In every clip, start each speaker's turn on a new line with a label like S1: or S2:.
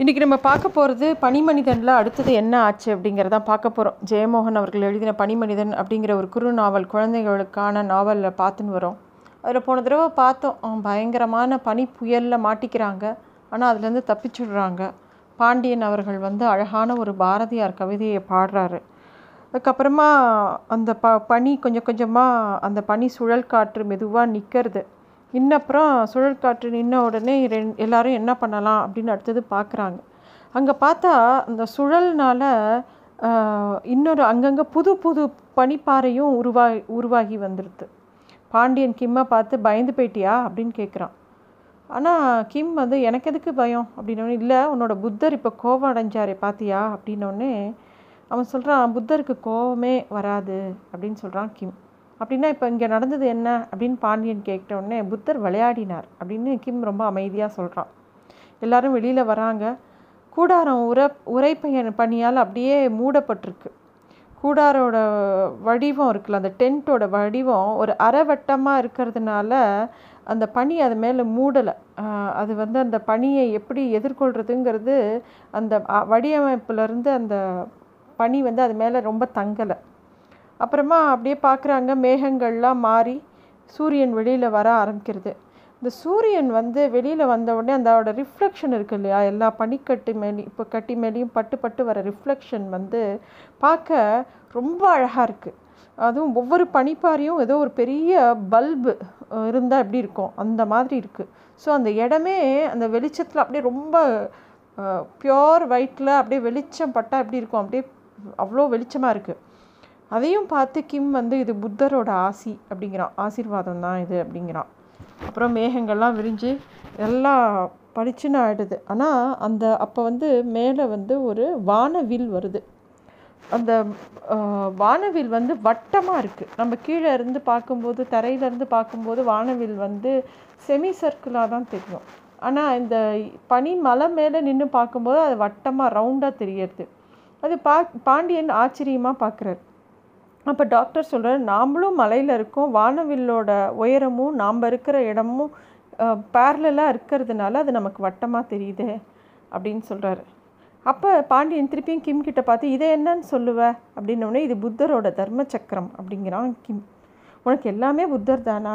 S1: இன்றைக்கி நம்ம பார்க்க போகிறது பனிமனிதனில் அடுத்தது என்ன ஆச்சு அப்படிங்கிறத பார்க்க போகிறோம் ஜெயமோகன் அவர்கள் எழுதின பனிமனிதன் அப்படிங்கிற ஒரு குறு நாவல் குழந்தைகளுக்கான நாவலில் பார்த்துன்னு வரோம். அதில் போன தடவை பார்த்தோம். அவன் பயங்கரமான பனி புயலில் மாட்டிக்கிறாங்க. ஆனால் அதுலேருந்து தப்பிச்சுடுறாங்க. பாண்டியன் அவர்கள் வந்து அழகான ஒரு பாரதியார் கவிதையை பாடுறாரு. அதுக்கப்புறமா அந்த ப பனி கொஞ்சம் கொஞ்சமாக அந்த பனி சுழல் காற்று மெதுவாக நிற்கிறது இன்னப்புறம் சுழல் காற்று நின்ன உடனே ரெண் எல்லாரும் என்ன பண்ணலாம் அப்படின்னு அடுத்தது பார்க்குறாங்க அங்கே பார்த்தா அந்த சுழல்னால் இன்னொரு அங்கங்கே புது புது பனிப்பாறையும் உருவாகி உருவாகி வந்துடுது பாண்டியன் கிம்மை பார்த்து பயந்து போயிட்டியா? அப்படின்னு கேட்குறான் ஆனால் கிம் வந்து எனக்கு எதுக்கு பயம்? அப்படின்னோடனே இல்லை உன்னோட புத்தர் இப்போ கோவம் அடைஞ்சாரே பார்த்தியா அப்படின்னோடனே அவன் சொல்கிறான் புத்தருக்கு கோபமே வராது அப்படின்னு சொல்கிறான் கிம். அப்படின்னா இப்போ இங்கே நடந்தது என்ன அப்படின்னு பாண்டியன் கேட்டவுடனே புத்தர் விளையாடினார் அப்படின்னு கிம் ரொம்ப அமைதியாக சொல்கிறான் எல்லாரும் வெளியில் வராங்க. கூடாரம் உர உரைப்பயன் பணியால் அப்படியே மூடப்பட்டிருக்கு. கூடாரோட வடிவம் இருக்குல்ல அந்த டென்ட்டோட வடிவம் ஒரு அரைவட்டமாக இருக்கிறதுனால அந்த பனி அது மேலே மூடலை. அது வந்து அந்த பனியை எப்படி எதிர்கொள்கிறதுங்கிறது அந்த வடிவமைப்புலேருந்து அந்த பனி வந்து அது மேலே ரொம்ப தங்கலை. அப்புறமா அப்படியே பார்க்குறாங்க மேகங்கள்லாம் மாறி சூரியன் வெளியில் வர ஆரம்பிக்கிறது. இந்த சூரியன் வந்து வெளியில் வந்த உடனே அதோட ரிஃப்ளெக்ஷன் இருக்குது இல்லையா? எல்லா பனிக்கட்டு மேலே இப்போ கட்டி மேலேயும் பட்டு பட்டு வர ரிஃப்ளெக்ஷன் வந்து பார்க்க ரொம்ப அழகாக இருக்குது அதுவும் ஒவ்வொரு பனிப்பாறையும் ஏதோ ஒரு பெரிய பல்பு இருந்தால் எப்படி இருக்கும்? அந்த மாதிரி இருக்குது ஸோ அந்த இடமே அந்த வெளிச்சத்தில் அப்படியே ரொம்ப பியோர் ஒயிட்டில் அப்படியே வெளிச்சம் பட்டால் எப்படி இருக்கும்? அப்படியே அவ்வளோ வெளிச்சமாக இருக்குது அதையும் பார்த்து கிம் வந்து இது புத்தரோட ஆசி அப்படிங்கிறான். ஆசீர்வாதம் தான் இது அப்படிங்கிறான். அப்புறம் மேகங்கள்லாம் விரிஞ்சு எல்லாம் பளிச்சுன்னு ஆகிடுது ஆனால் அந்த அப்போ வந்து மேலே வந்து ஒரு வானவில் வருது. அந்த வானவில் வந்து வட்டமாக இருக்குது நம்ம கீழே இருந்து பார்க்கும்போது தரையிலேருந்து பார்க்கும்போது வானவில் வந்து செமி சர்க்கிளாக தான் தெரியும். ஆனால் இந்த பனி மலை மேலே நின்று பார்க்கும்போது அது வட்டமாக ரவுண்டாக தெரியறது. அது பா பாண்டியன் ஆச்சரியமாக பார்க்குறாரு. அப்போ டாக்டர் சொல்கிறார் நாம்ளும் மலையில் இருக்கோம். வானவில்லோட உயரமும் நாம் இருக்கிற இடமும் பேரலாக இருக்கிறதுனால அது நமக்கு வட்டமாக தெரியுது அப்படின்னு சொல்கிறாரு அப்போ பாண்டியன் திருப்பியும் கிம் கிட்ட பார்த்து இதை என்னன்னு சொல்லுவ? அப்படின்னோடனே இது புத்தரோட தர்ம சக்கரம் அப்படிங்கிறான் கிம். உனக்கு எல்லாமே புத்தர் தானா?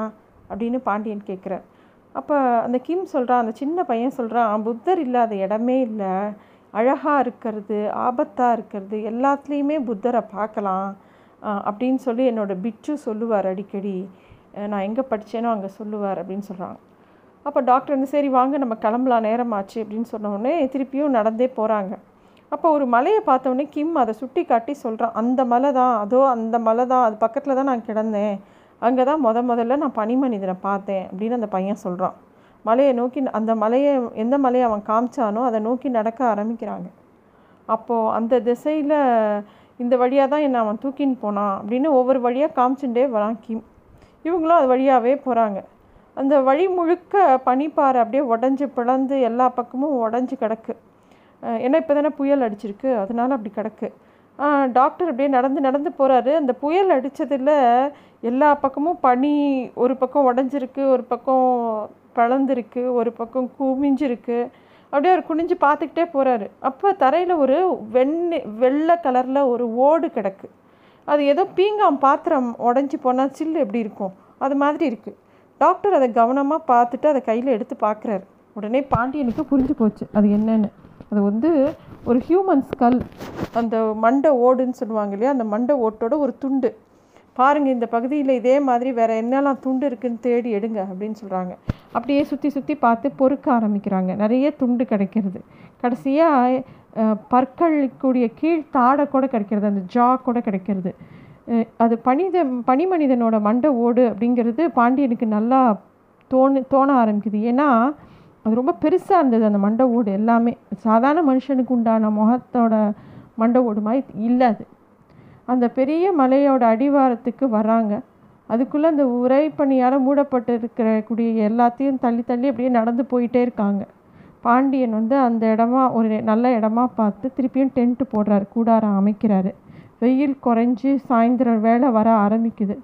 S1: அப்படின்னு பாண்டியன் கேட்குறார். அப்போ அந்த கிம் சொல்கிறான் அந்த சின்ன பையன் சொல்கிறான் புத்தர் இல்லாத இடமே இல்லை. அழகாக இருக்கிறது ஆபத்தாக இருக்கிறது எல்லாத்துலேயுமே புத்தரை பார்க்கலாம். அப்படின்னு சொல்லி என்னோடய பிச்சு சொல்லுவார் அடிக்கடி. நான் எங்கே படித்தேனோ அங்கே சொல்லுவார் அப்படின்னு சொல்கிறாங்க. அப்போ டாக்டர் வந்து சரி வாங்க நம்ம கிளம்பலாம் நேரம் ஆச்சு அப்படின்னு சொன்னோடனே திருப்பியும் நடந்தே போகிறாங்க. அப்போ ஒரு மலையை பார்த்தோடனே கிம் அதை சுட்டி காட்டி சொல்கிறான் அந்த மலை தான் அதோ அந்த மலை தான் அது பக்கத்தில் தான் நான் கிடந்தேன். அங்கே தான் முத முதல்ல நான் பனிமனிதனை பார்த்தேன் அப்படின்னு அந்த பையன் சொல்கிறான். மலையை நோக்கி அந்த மலையை எந்த மலையை அவன் காமிச்சானோ அதை நோக்கி நடக்க ஆரம்பிக்கிறாங்க. அப்போது அந்த திசையில் இந்த வழியாக தான் என்னை அவன் தூக்கின்னு போனான் அப்படின்னு ஒவ்வொரு வழியாக காமிச்சுட்டே வரான் கிம். இவங்களும் அது வழியாகவே போகிறாங்க அந்த வழி முழுக்க பனிப்பாறை அப்படியே உடஞ்சி பிளந்து எல்லா பக்கமும் உடஞ்சி கிடக்கு. ஏன்னா இப்போ தானே புயல் அடிச்சிருக்கு. அதனால் அப்படி கிடக்கு. டாக்டர் அப்படியே நடந்து நடந்து போகிறாரு அந்த புயல் அடித்ததில் எல்லா பக்கமும் பனி ஒரு பக்கம் உடஞ்சிருக்கு ஒரு பக்கம் பிளந்துருக்கு ஒரு பக்கம் குமிஞ்சிருக்கு அப்படியே அவர் குனிஞ்சு பார்த்துக்கிட்டே போகிறாரு அப்போ தரையில் ஒரு வெண்ணெய் வெள்ளை கலரில் ஒரு ஓடு கிடக்கு. அது ஏதோ பீங்காம் பாத்திரம் உடஞ்சி போனால் சில்லு எப்படி இருக்கும்? அது மாதிரி இருக்குது டாக்டர் அதை கவனமாக பார்த்துட்டு அதை கையில் எடுத்து பார்க்குறாரு. உடனே பாண்டியனுக்கு புரிஞ்சு போச்சு. அது என்னென்னு. அது வந்து ஒரு ஹியூமன் ஸ்கல் அந்த மண்டை ஓடுன்னு சொல்லுவாங்க இல்லையா? அந்த மண்டை ஓட்டோட ஒரு துண்டு. பாருங்கள் இந்த பகுதியில் இதே மாதிரி வேறு என்னெல்லாம் துண்டு இருக்குதுன்னு தேடி எடுங்க அப்படின்னு சொல்கிறாங்க அப்படியே சுற்றி சுற்றி பார்த்து பொறுக்க ஆரம்பிக்கிறாங்க. நிறைய துண்டு கிடைக்கிறது. கடைசியாக பற்களுக்குரிய கீழ் தாடை கூட கிடைக்கிறது. அந்த ஜா கூட கிடைக்கிறது. அது பனித பனிமனிதனோட மண்டை ஓடு அப்படிங்கிறது பாண்டியனுக்கு நல்லா தோணு தோண ஆரம்பிக்குது. ஏன்னா அது ரொம்ப பெருசாக இருந்தது அந்த மண்டை ஓடு எல்லாமே. சாதாரண மனுஷனுக்கு உண்டான முகத்தோட மண்டை ஓடு மாதிரி இல்லை அது. அந்த பெரிய மலையோட அடிவாரத்துக்கு வராங்க அதுக்குள்ளே அந்த உரைப்பணியால் மூடப்பட்டு இருக்கிற கூடிய எல்லாத்தையும் தள்ளி தள்ளி அப்படியே நடந்து போயிட்டே இருக்காங்க. பாண்டியன் வந்து அந்த இடமா ஒரு நல்ல இடமா பார்த்து திருப்பியும் டென்ட்டு போடுறாரு கூடாரம் அமைக்கிறாரு. வெயில் குறைஞ்சி சாயந்தரம் வேலை வர ஆரம்பிக்குது.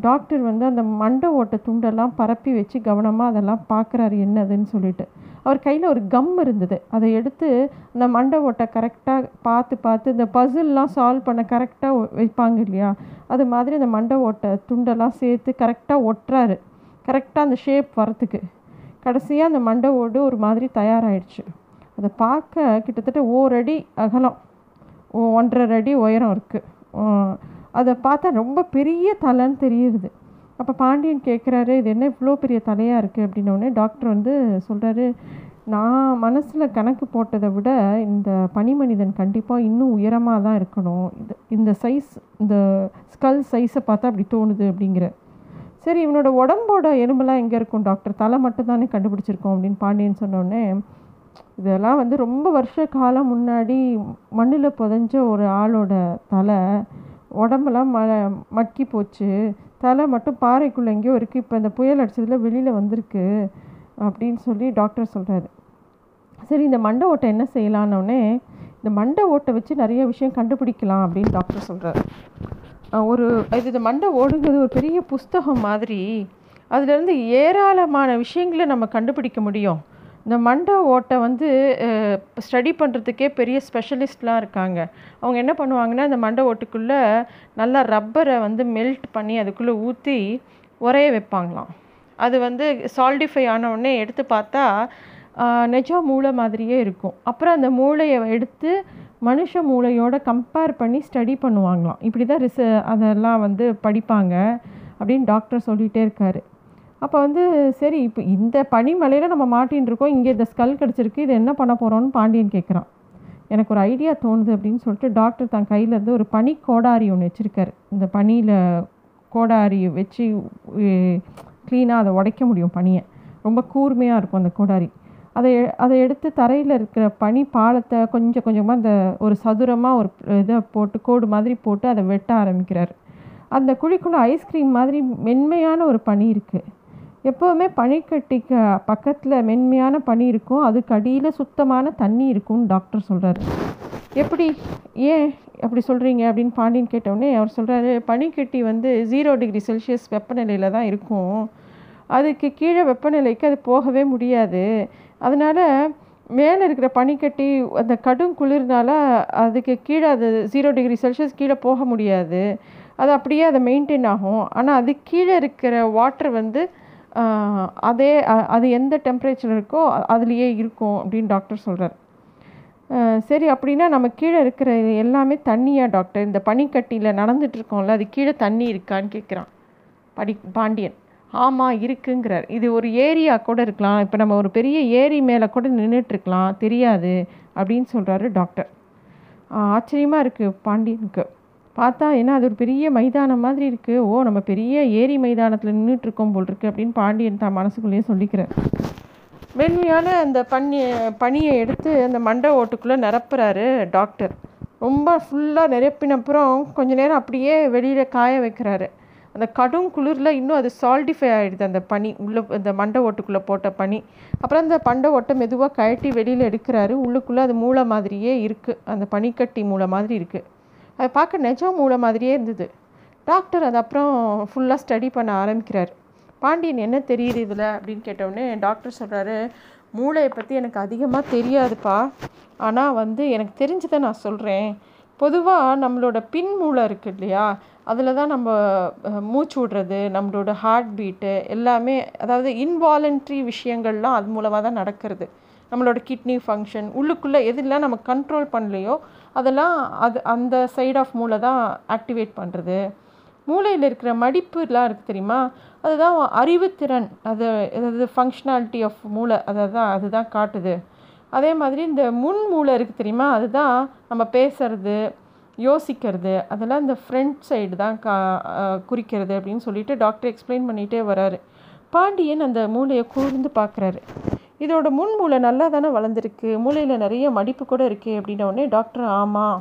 S1: டாக்டர் வந்து அந்த மண்டை ஓட்ட துண்டெல்லாம் பரப்பி வச்சு கவனமாக அதெல்லாம் பார்க்குறாரு என்னதுன்னு சொல்லிட்டு. அவர் கையில் ஒரு கம் இருந்தது. அதை எடுத்து அந்த மண்டை ஓட்டை கரெக்டாக பார்த்து பார்த்து இந்த பசில்லாம் சால்வ் பண்ண கரெக்டாக வைப்பாங்க இல்லையா? அது மாதிரி அந்த மண்டை ஓட்டை துண்டெல்லாம் சேர்த்து கரெக்டாக ஒட்டுறாரு. கரெக்டாக அந்த ஷேப் வரத்துக்கு கடைசியாக அந்த மண்டை ஓடு ஒரு மாதிரி தயாராகிடுச்சு அதை பார்க்க கிட்டத்தட்ட ஓரடி அகலம். ஒன்றரை அடி உயரம் இருக்குது அதை பார்த்தா ரொம்ப பெரிய தலைன்னு தெரியுது. அப்போ பாண்டியன் கேட்குறாரு இது என்ன இவ்வளோ பெரிய தலையாக இருக்குது அப்படின்னோடனே டாக்டர் வந்து சொல்கிறாரு நான் மனசில் கணக்கு போட்டதை விட இந்த பனிமனிதன் கண்டிப்பாக இன்னும் உயரமாக தான் இருக்கணும். இது இந்த சைஸ் இந்த ஸ்கல் சைஸை பார்த்தா அப்படி தோணுது அப்படிங்கிற. சரி இவனோட உடம்போட எலும்பெல்லாம் எங்கே இருக்கும் டாக்டர்? தலை மட்டும் தானே கண்டுபிடிச்சிருக்கோம் அப்படின்னு பாண்டியன் சொன்னோடனே இதெல்லாம் வந்து ரொம்ப வருஷ காலம் முன்னாடி மண்ணில் புதஞ்ச ஒரு ஆளோட தலை உடம்பெல்லாம் ம மக்கி போச்சு. தலை மட்டும் பாறைக்குள்ளே எங்கேயோ இருக்குது இப்போ இந்த புயல் அடித்ததில் வெளியில் வந்திருக்கு அப்படின்னு சொல்லி டாக்டர் சொல்கிறாரு சரி இந்த மண்டை ஓட்டை என்ன செய்யலான்னொடனே இந்த மண்டை ஓட்டை வச்சு நிறைய விஷயம் கண்டுபிடிக்கலாம் அப்படின்னு டாக்டர் சொல்கிறார் ஒரு இது இந்த மண்டை ஓடுங்கிறது ஒரு பெரிய புஸ்தகம் மாதிரி. அதுலேருந்து ஏராளமான விஷயங்களை நம்ம கண்டுபிடிக்க முடியும். இந்த மண்டை ஓட்டை வந்து ஸ்டடி பண்ணுறதுக்கே பெரிய ஸ்பெஷலிஸ்ட்லாம் இருக்காங்க. அவங்க என்ன பண்ணுவாங்கன்னா இந்த மண்டை ஓட்டுக்குள்ளே நல்லா ரப்பரை வந்து மெல்ட் பண்ணி அதுக்குள்ளே ஊற்றி உரைய வைப்பாங்களாம். அது வந்து சால்டிஃபை ஆனவுடனே எடுத்து பார்த்தா நெஜா மூளை மாதிரியே இருக்கும். அப்புறம் அந்த மூளையை எடுத்து மனுஷ மூளையோட கம்பேர் பண்ணி ஸ்டடி பண்ணுவாங்களாம். இப்படி தான் ரிச அதெல்லாம் வந்து படிப்பாங்க அப்படின்னு டாக்டர் சொல்லிகிட்டே இருக்காரு. அப்போ வந்து சரி இப்போ இந்த பனிமலையில் நம்ம மாட்டின்னு இருக்கோம் இங்கே இந்த ஸ்கல் கிடச்சிருக்கு இது என்ன பண்ண போகிறோன்னு பாண்டியன் கேட்குறான் எனக்கு ஒரு ஐடியா தோணுது அப்படின்னு சொல்லிட்டு டாக்டர் தன் கையிலேருந்து ஒரு பனி கோடாரி ஒன்று வச்சுருக்காரு. இந்த பனியில் கோடாரி வச்சு க்ளீனாக அதை உடைக்க முடியும் பனியை. ரொம்ப கூர்மையாக இருக்கும் அந்த கோடாரி. அதை அதை எடுத்து தரையில் இருக்கிற பனி பாலத்தை கொஞ்சம் கொஞ்சமாக அந்த ஒரு சதுரமாக ஒரு இதை போட்டு கோடு மாதிரி போட்டு அதை வெட்ட ஆரம்பிக்கிறார். அந்த குழிக்குள்ளே ஐஸ்கிரீம் மாதிரி மென்மையான ஒரு பனி இருக்குது எப்போவுமே பனிக்கட்டிக்கு பக்கத்தில் மென்மையான பனி இருக்கும். அதுக்கு அடியில் சுத்தமான தண்ணி இருக்கும்னு டாக்டர் சொல்கிறாரு எப்படி? ஏன் அப்படி சொல்கிறீங்க அப்படின்னு பாண்டியன் கேட்டவுடனே அவர் சொல்கிறாரு பனிக்கட்டி வந்து ஜீரோ டிகிரி செல்சியஸ் வெப்பநிலையில் தான் இருக்கும். அதுக்கு கீழே வெப்பநிலைக்கு அது போகவே முடியாது. அதனால் மேலே இருக்கிற பனிக்கட்டி அந்த கடும் குளிர்னால அதுக்கு கீழே அது ஜீரோ டிகிரி செல்சியஸ் கீழே போக முடியாது. அது அப்படியே அதை மெயின்டைன் ஆகும். ஆனால் அது கீழே இருக்கிற வாட்டர் வந்து அதே அது எந்த டெம்பரேச்சர் இருக்கோ அதுலேயே இருக்கும் அப்படின்னு டாக்டர் சொல்கிறார் சரி அப்படின்னா நம்ம கீழே இருக்கிற எல்லாமே தண்ணியா டாக்டர் இந்த பனிக்கட்டியில் நடந்துட்டுருக்கோம்ல அது கீழே தண்ணி இருக்கான்னு கேட்குறான். படி பாண்டியன். ஆமாம் இருக்குங்கிறார். இது ஒரு ஏரியா கூட இருக்கலாம். இப்போ நம்ம ஒரு பெரிய ஏரி மேலே கூட நின்றுட்டுருக்கலாம் தெரியாது அப்படின்னு சொல்கிறாரு டாக்டர் ஆச்சரியமாக இருக்குது பாண்டியனுக்கு. பார்த்தா என்ன அது ஒரு பெரிய மைதானம் மாதிரி இருக்குது ஓ நம்ம பெரிய ஏரி மைதானத்தில் நின்றுட்டுருக்கோம் போல் இருக்குது அப்படின்னு பாண்டியன் தான் மனசுக்குள்ளேயே சொல்லிக்கிறேன் மென்மையான அந்த பனி பனியை எடுத்து அந்த மண்டை ஓட்டுக்குள்ளே நிரப்புறாரு டாக்டர். ரொம்ப ஃபுல்லாக நிரப்பினப்புறம் கொஞ்ச நேரம் அப்படியே வெளியில் காய வைக்கிறாரு. அந்த கடும் குளிரில் இன்னும் அது சால்டிஃபை ஆகிடுது அந்த பனி உள்ளே அந்த மண்டை ஓட்டுக்குள்ளே போட்ட பனி. அப்புறம் அந்த பண்டை ஓட்டை மெதுவாக கழட்டி வெளியில் எடுக்கிறாரு. உள்ளுக்குள்ளே அது மூளை மாதிரியே இருக்குது அந்த பனிக்கட்டி மூளை மாதிரி இருக்குது அதை பார்க்க நிஜம் மூளை மாதிரியே இருந்தது. டாக்டர் அது அப்புறம் ஃபுல்லாக ஸ்டடி பண்ண ஆரம்பிக்கிறார். பாண்டியன் என்ன தெரியுது இதில் அப்படின்னு கேட்டவுடனே டாக்டர் சொல்கிறாரு மூளையை பற்றி எனக்கு அதிகமாக தெரியாதுப்பா. ஆனால் வந்து எனக்கு தெரிஞ்சதை நான் சொல்கிறேன் பொதுவாக நம்மளோட பின் மூளை இருக்குது இல்லையா? அதில் தான் நம்ம மூச்சு விடுறது நம்மளோட ஹார்ட் பீட்டு எல்லாமே அதாவது இன்வாலண்ட்ரி விஷயங்கள்லாம் அது மூலமாக தான் நடக்கிறது. நம்மளோட கிட்னி ஃபங்க்ஷன் உள்ளுக்குள்ளே எதெல்லாம் நம்ம கண்ட்ரோல் பண்ணலையோ அதெல்லாம் அது அந்த சைட் ஆஃப் மூளை தான் ஆக்டிவேட் பண்ணுறது மூளையில் இருக்கிற மடிப்புலாம் இருக்குது தெரியுமா? அதுதான் அறிவுத்திறன் அது அதாவது ஃபங்க்ஷனாலிட்டி ஆஃப் மூளை. அதை தான் அதுதான் காட்டுது. அதே மாதிரி இந்த முன் மூளை இருக்குது தெரியுமா? அதுதான் நம்ம பேசுறது யோசிக்கிறது. அதெல்லாம் இந்த ஃப்ரண்ட் சைடு தான் கா குறிக்கிறது அப்படின்னு சொல்லிட்டு டாக்டர் எக்ஸ்பிளைன் பண்ணிகிட்டே வராரு. பாண்டியன் அந்த மூளையை கூர்ந்து பார்க்குறாரு. இதோட முன் மூளை நல்லா தானே வளர்ந்துருக்கு? மூளையில் நிறைய மடிப்பு கூட இருக்கே அப்படின்ன உடனே டாக்டர் ஆமாம்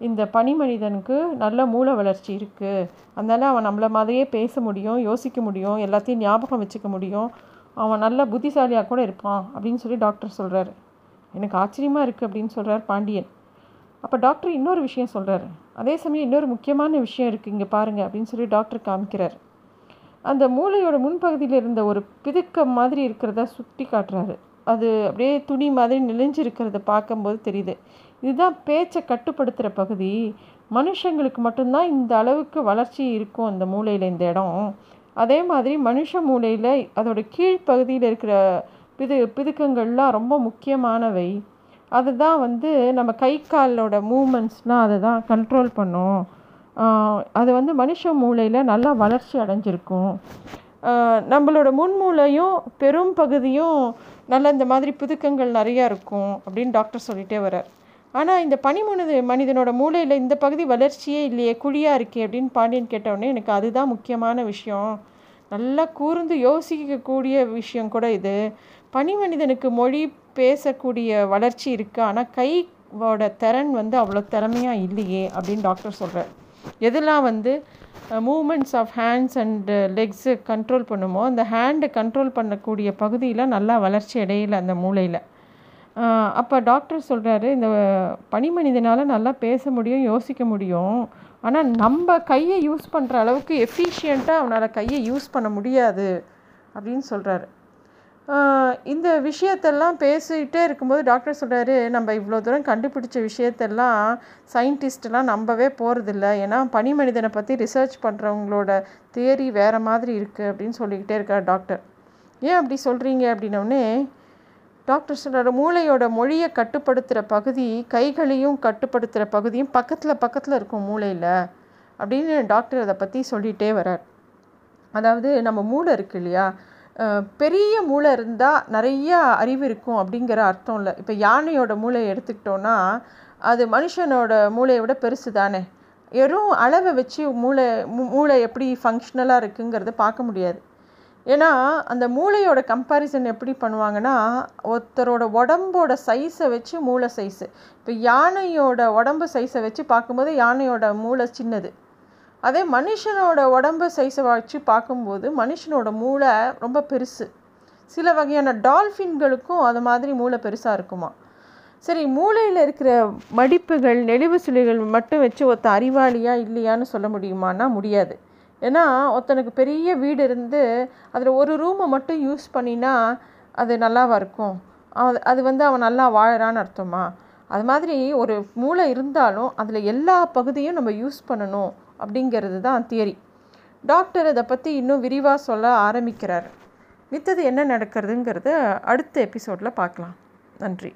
S1: இந்த பனி மனிதனுக்கு நல்ல மூளை வளர்ச்சி இருக்குது அதனால் அவன் நம்மளை மாதிரியே பேச முடியும் யோசிக்க முடியும் எல்லாத்தையும் ஞாபகம் வச்சுக்க முடியும். அவன் நல்ல புத்திசாலியாக கூட இருப்பான் அப்படின்னு சொல்லி டாக்டர் சொல்கிறாரு எனக்கு ஆச்சரியமாக இருக்குது அப்படின்னு சொல்கிறார் பாண்டியன். அப்போ டாக்டர் இன்னொரு விஷயம் சொல்கிறாரு அதே சமயம் இன்னொரு முக்கியமான விஷயம் இருக்குது இங்கே பாருங்கள் அப்படின்னு சொல்லி டாக்டர் காமிக்கிறார். அந்த மூளையோட முன்பகுதியில் இருந்த ஒரு பிதுக்கம் மாதிரி இருக்கிறத சுட்டி காட்டுறாரு. அது அப்படியே துணி மாதிரி நெளிஞ்சிருக்கிறத பார்க்கும்போது தெரியுது. இதுதான் பேச்சை கட்டுப்படுத்துகிற பகுதி. மனுஷங்களுக்கு மட்டும்தான் இந்த அளவுக்கு வளர்ச்சி இருக்கும் அந்த மூளையில் இந்த இடம். அதே மாதிரி மனுஷ மூளையில் அதோட கீழ்ப்பகுதியில் இருக்கிற பிது பிதுக்கங்கள்லாம் ரொம்ப முக்கியமானவை. அதுதான் வந்து நம்ம கை காலோட மூமெண்ட்ஸ்னால் அதை தான் கண்ட்ரோல் பண்ணும். அது வந்து மனுஷ மூளையில் நல்லா வளர்ச்சி அடைஞ்சிருக்கும். நம்மளோட முன்மூளையும் பெரும் பகுதியும் நல்ல இந்த மாதிரி புதுக்கங்கள் நிறையா இருக்கும் அப்படின்னு டாக்டர் சொல்லிகிட்டே வர்றார். ஆனால் இந்த பனி மனித மனிதனோட மூளையில் இந்த பகுதி வளர்ச்சியே இல்லையே குழியாக இருக்கே அப்படின்னு பாண்டியன் கேட்டவுடனே எனக்கு அதுதான் முக்கியமான விஷயம். நல்லா கூர்ந்து யோசிக்கக்கூடிய விஷயம் கூட இது. பனி மனிதனுக்கு மொழி பேசக்கூடிய வளர்ச்சி இருக்குது ஆனால் கையோட திறன் வந்து அவ்வளோ திறமையாக இல்லையே அப்படின்னு டாக்டர் சொல்கிறார் எதெல்லாம் வந்து movements of hands and legs control பண்ணுமோ அந்த ஹேண்டை கண்ட்ரோல் பண்ணக்கூடிய பகுதியில் நல்லா வளர்ச்சி அடையலை அந்த மூளையில். அப்போ டாக்டர் சொல்கிறாரு இந்த பனி மனிதனால் நல்லா பேச முடியும் யோசிக்க முடியும். ஆனால் நம்ம கையை யூஸ் பண்ணுற அளவுக்கு எஃபிஷியண்ட்டாக அவனால் கையை யூஸ் பண்ண முடியாது அப்படின்னு சொல்கிறாரு இந்த விஷயத்தெல்லாம் பேசிகிட்டே இருக்கும்போது டாக்டர் சொல்கிறாரு நம்ம இவ்வளோ தூரம் கண்டுபிடிச்ச விஷயத்தெல்லாம் சயின்டிஸ்டெலாம் நம்பவே போகிறதில்ல ஏன்னா பனி மனிதனை பற்றி ரிசர்ச் பண்ணுறவங்களோட தியரி வேறு மாதிரி இருக்குது அப்படின்னு சொல்லிக்கிட்டே இருக்கார் டாக்டர். ஏன் அப்படி சொல்கிறீங்க அப்படின்னோடனே டாக்டர் சொல்கிறார் மூளையோட மொழியை கட்டுப்படுத்துகிற பகுதி கைகளையும் கட்டுப்படுத்துகிற பகுதியும் பக்கத்தில் பக்கத்தில் இருக்கும் மூளையில் அப்படின்னு டாக்டர் அதை பற்றி சொல்லிகிட்டே வரார் அதாவது நம்ம மூளை இருக்கு இல்லையா பெரிய மூளை இருந்தால் நிறைய அறிவு இருக்கும் அப்படிங்கிற அர்த்தம் இல்லை. இப்போ யானையோட மூளையை எடுத்துக்கிட்டோன்னா அது மனுஷனோட மூளையை விட பெருசு தானே. வெறும் அளவை வச்சு மூளை மூளை எப்படி ஃபங்க்ஷனலாக இருக்குங்கிறத பார்க்க முடியாது. ஏன்னா அந்த மூளையோட கம்பாரிசன் எப்படி பண்ணுவாங்கன்னா ஒருத்தரோட உடம்போட சைஸை வச்சு மூளை சைஸு இப்போ யானையோட உடம்பு சைஸை வச்சு பார்க்கும்போது யானையோட மூளை சின்னது. அதே மனுஷனோட உடம்பு சைஸை வச்சு பார்க்கும்போது மனுஷனோட மூளை ரொம்ப பெருசு. சில வகையான டால்ஃபின்களுக்கும் அது மாதிரி மூளை பெருசாக இருக்குமா? சரி மூளையில் இருக்கிற மடிப்புகள் நெளிவு சுழிகள் மட்டும் வச்சு ஒருத்த அறிவாளியா இல்லையான்னு சொல்ல முடியுமான்னா முடியாது. ஏன்னா ஒருத்தனுக்கு பெரிய வீடு இருந்து அதில் ஒரு ரூமை மட்டும் யூஸ் பண்ணினா அது நல்லாவா இருக்கும்? அது அது வந்து அவன் நல்லா வாழறான்னு அர்த்தமா? அது மாதிரி ஒரு மூளை இருந்தாலும் அதில் எல்லா பகுதியும் நம்ம யூஸ் பண்ணணும். அப்படிங்கிறது தான் தியரி. டாக்டர் இதை பற்றி இன்னும் விரிவாக சொல்ல ஆரம்பிக்கிறார். மித்தது என்ன நடக்கிறதுங்கிறத அடுத்த எபிசோடில் பார்க்கலாம். நன்றி.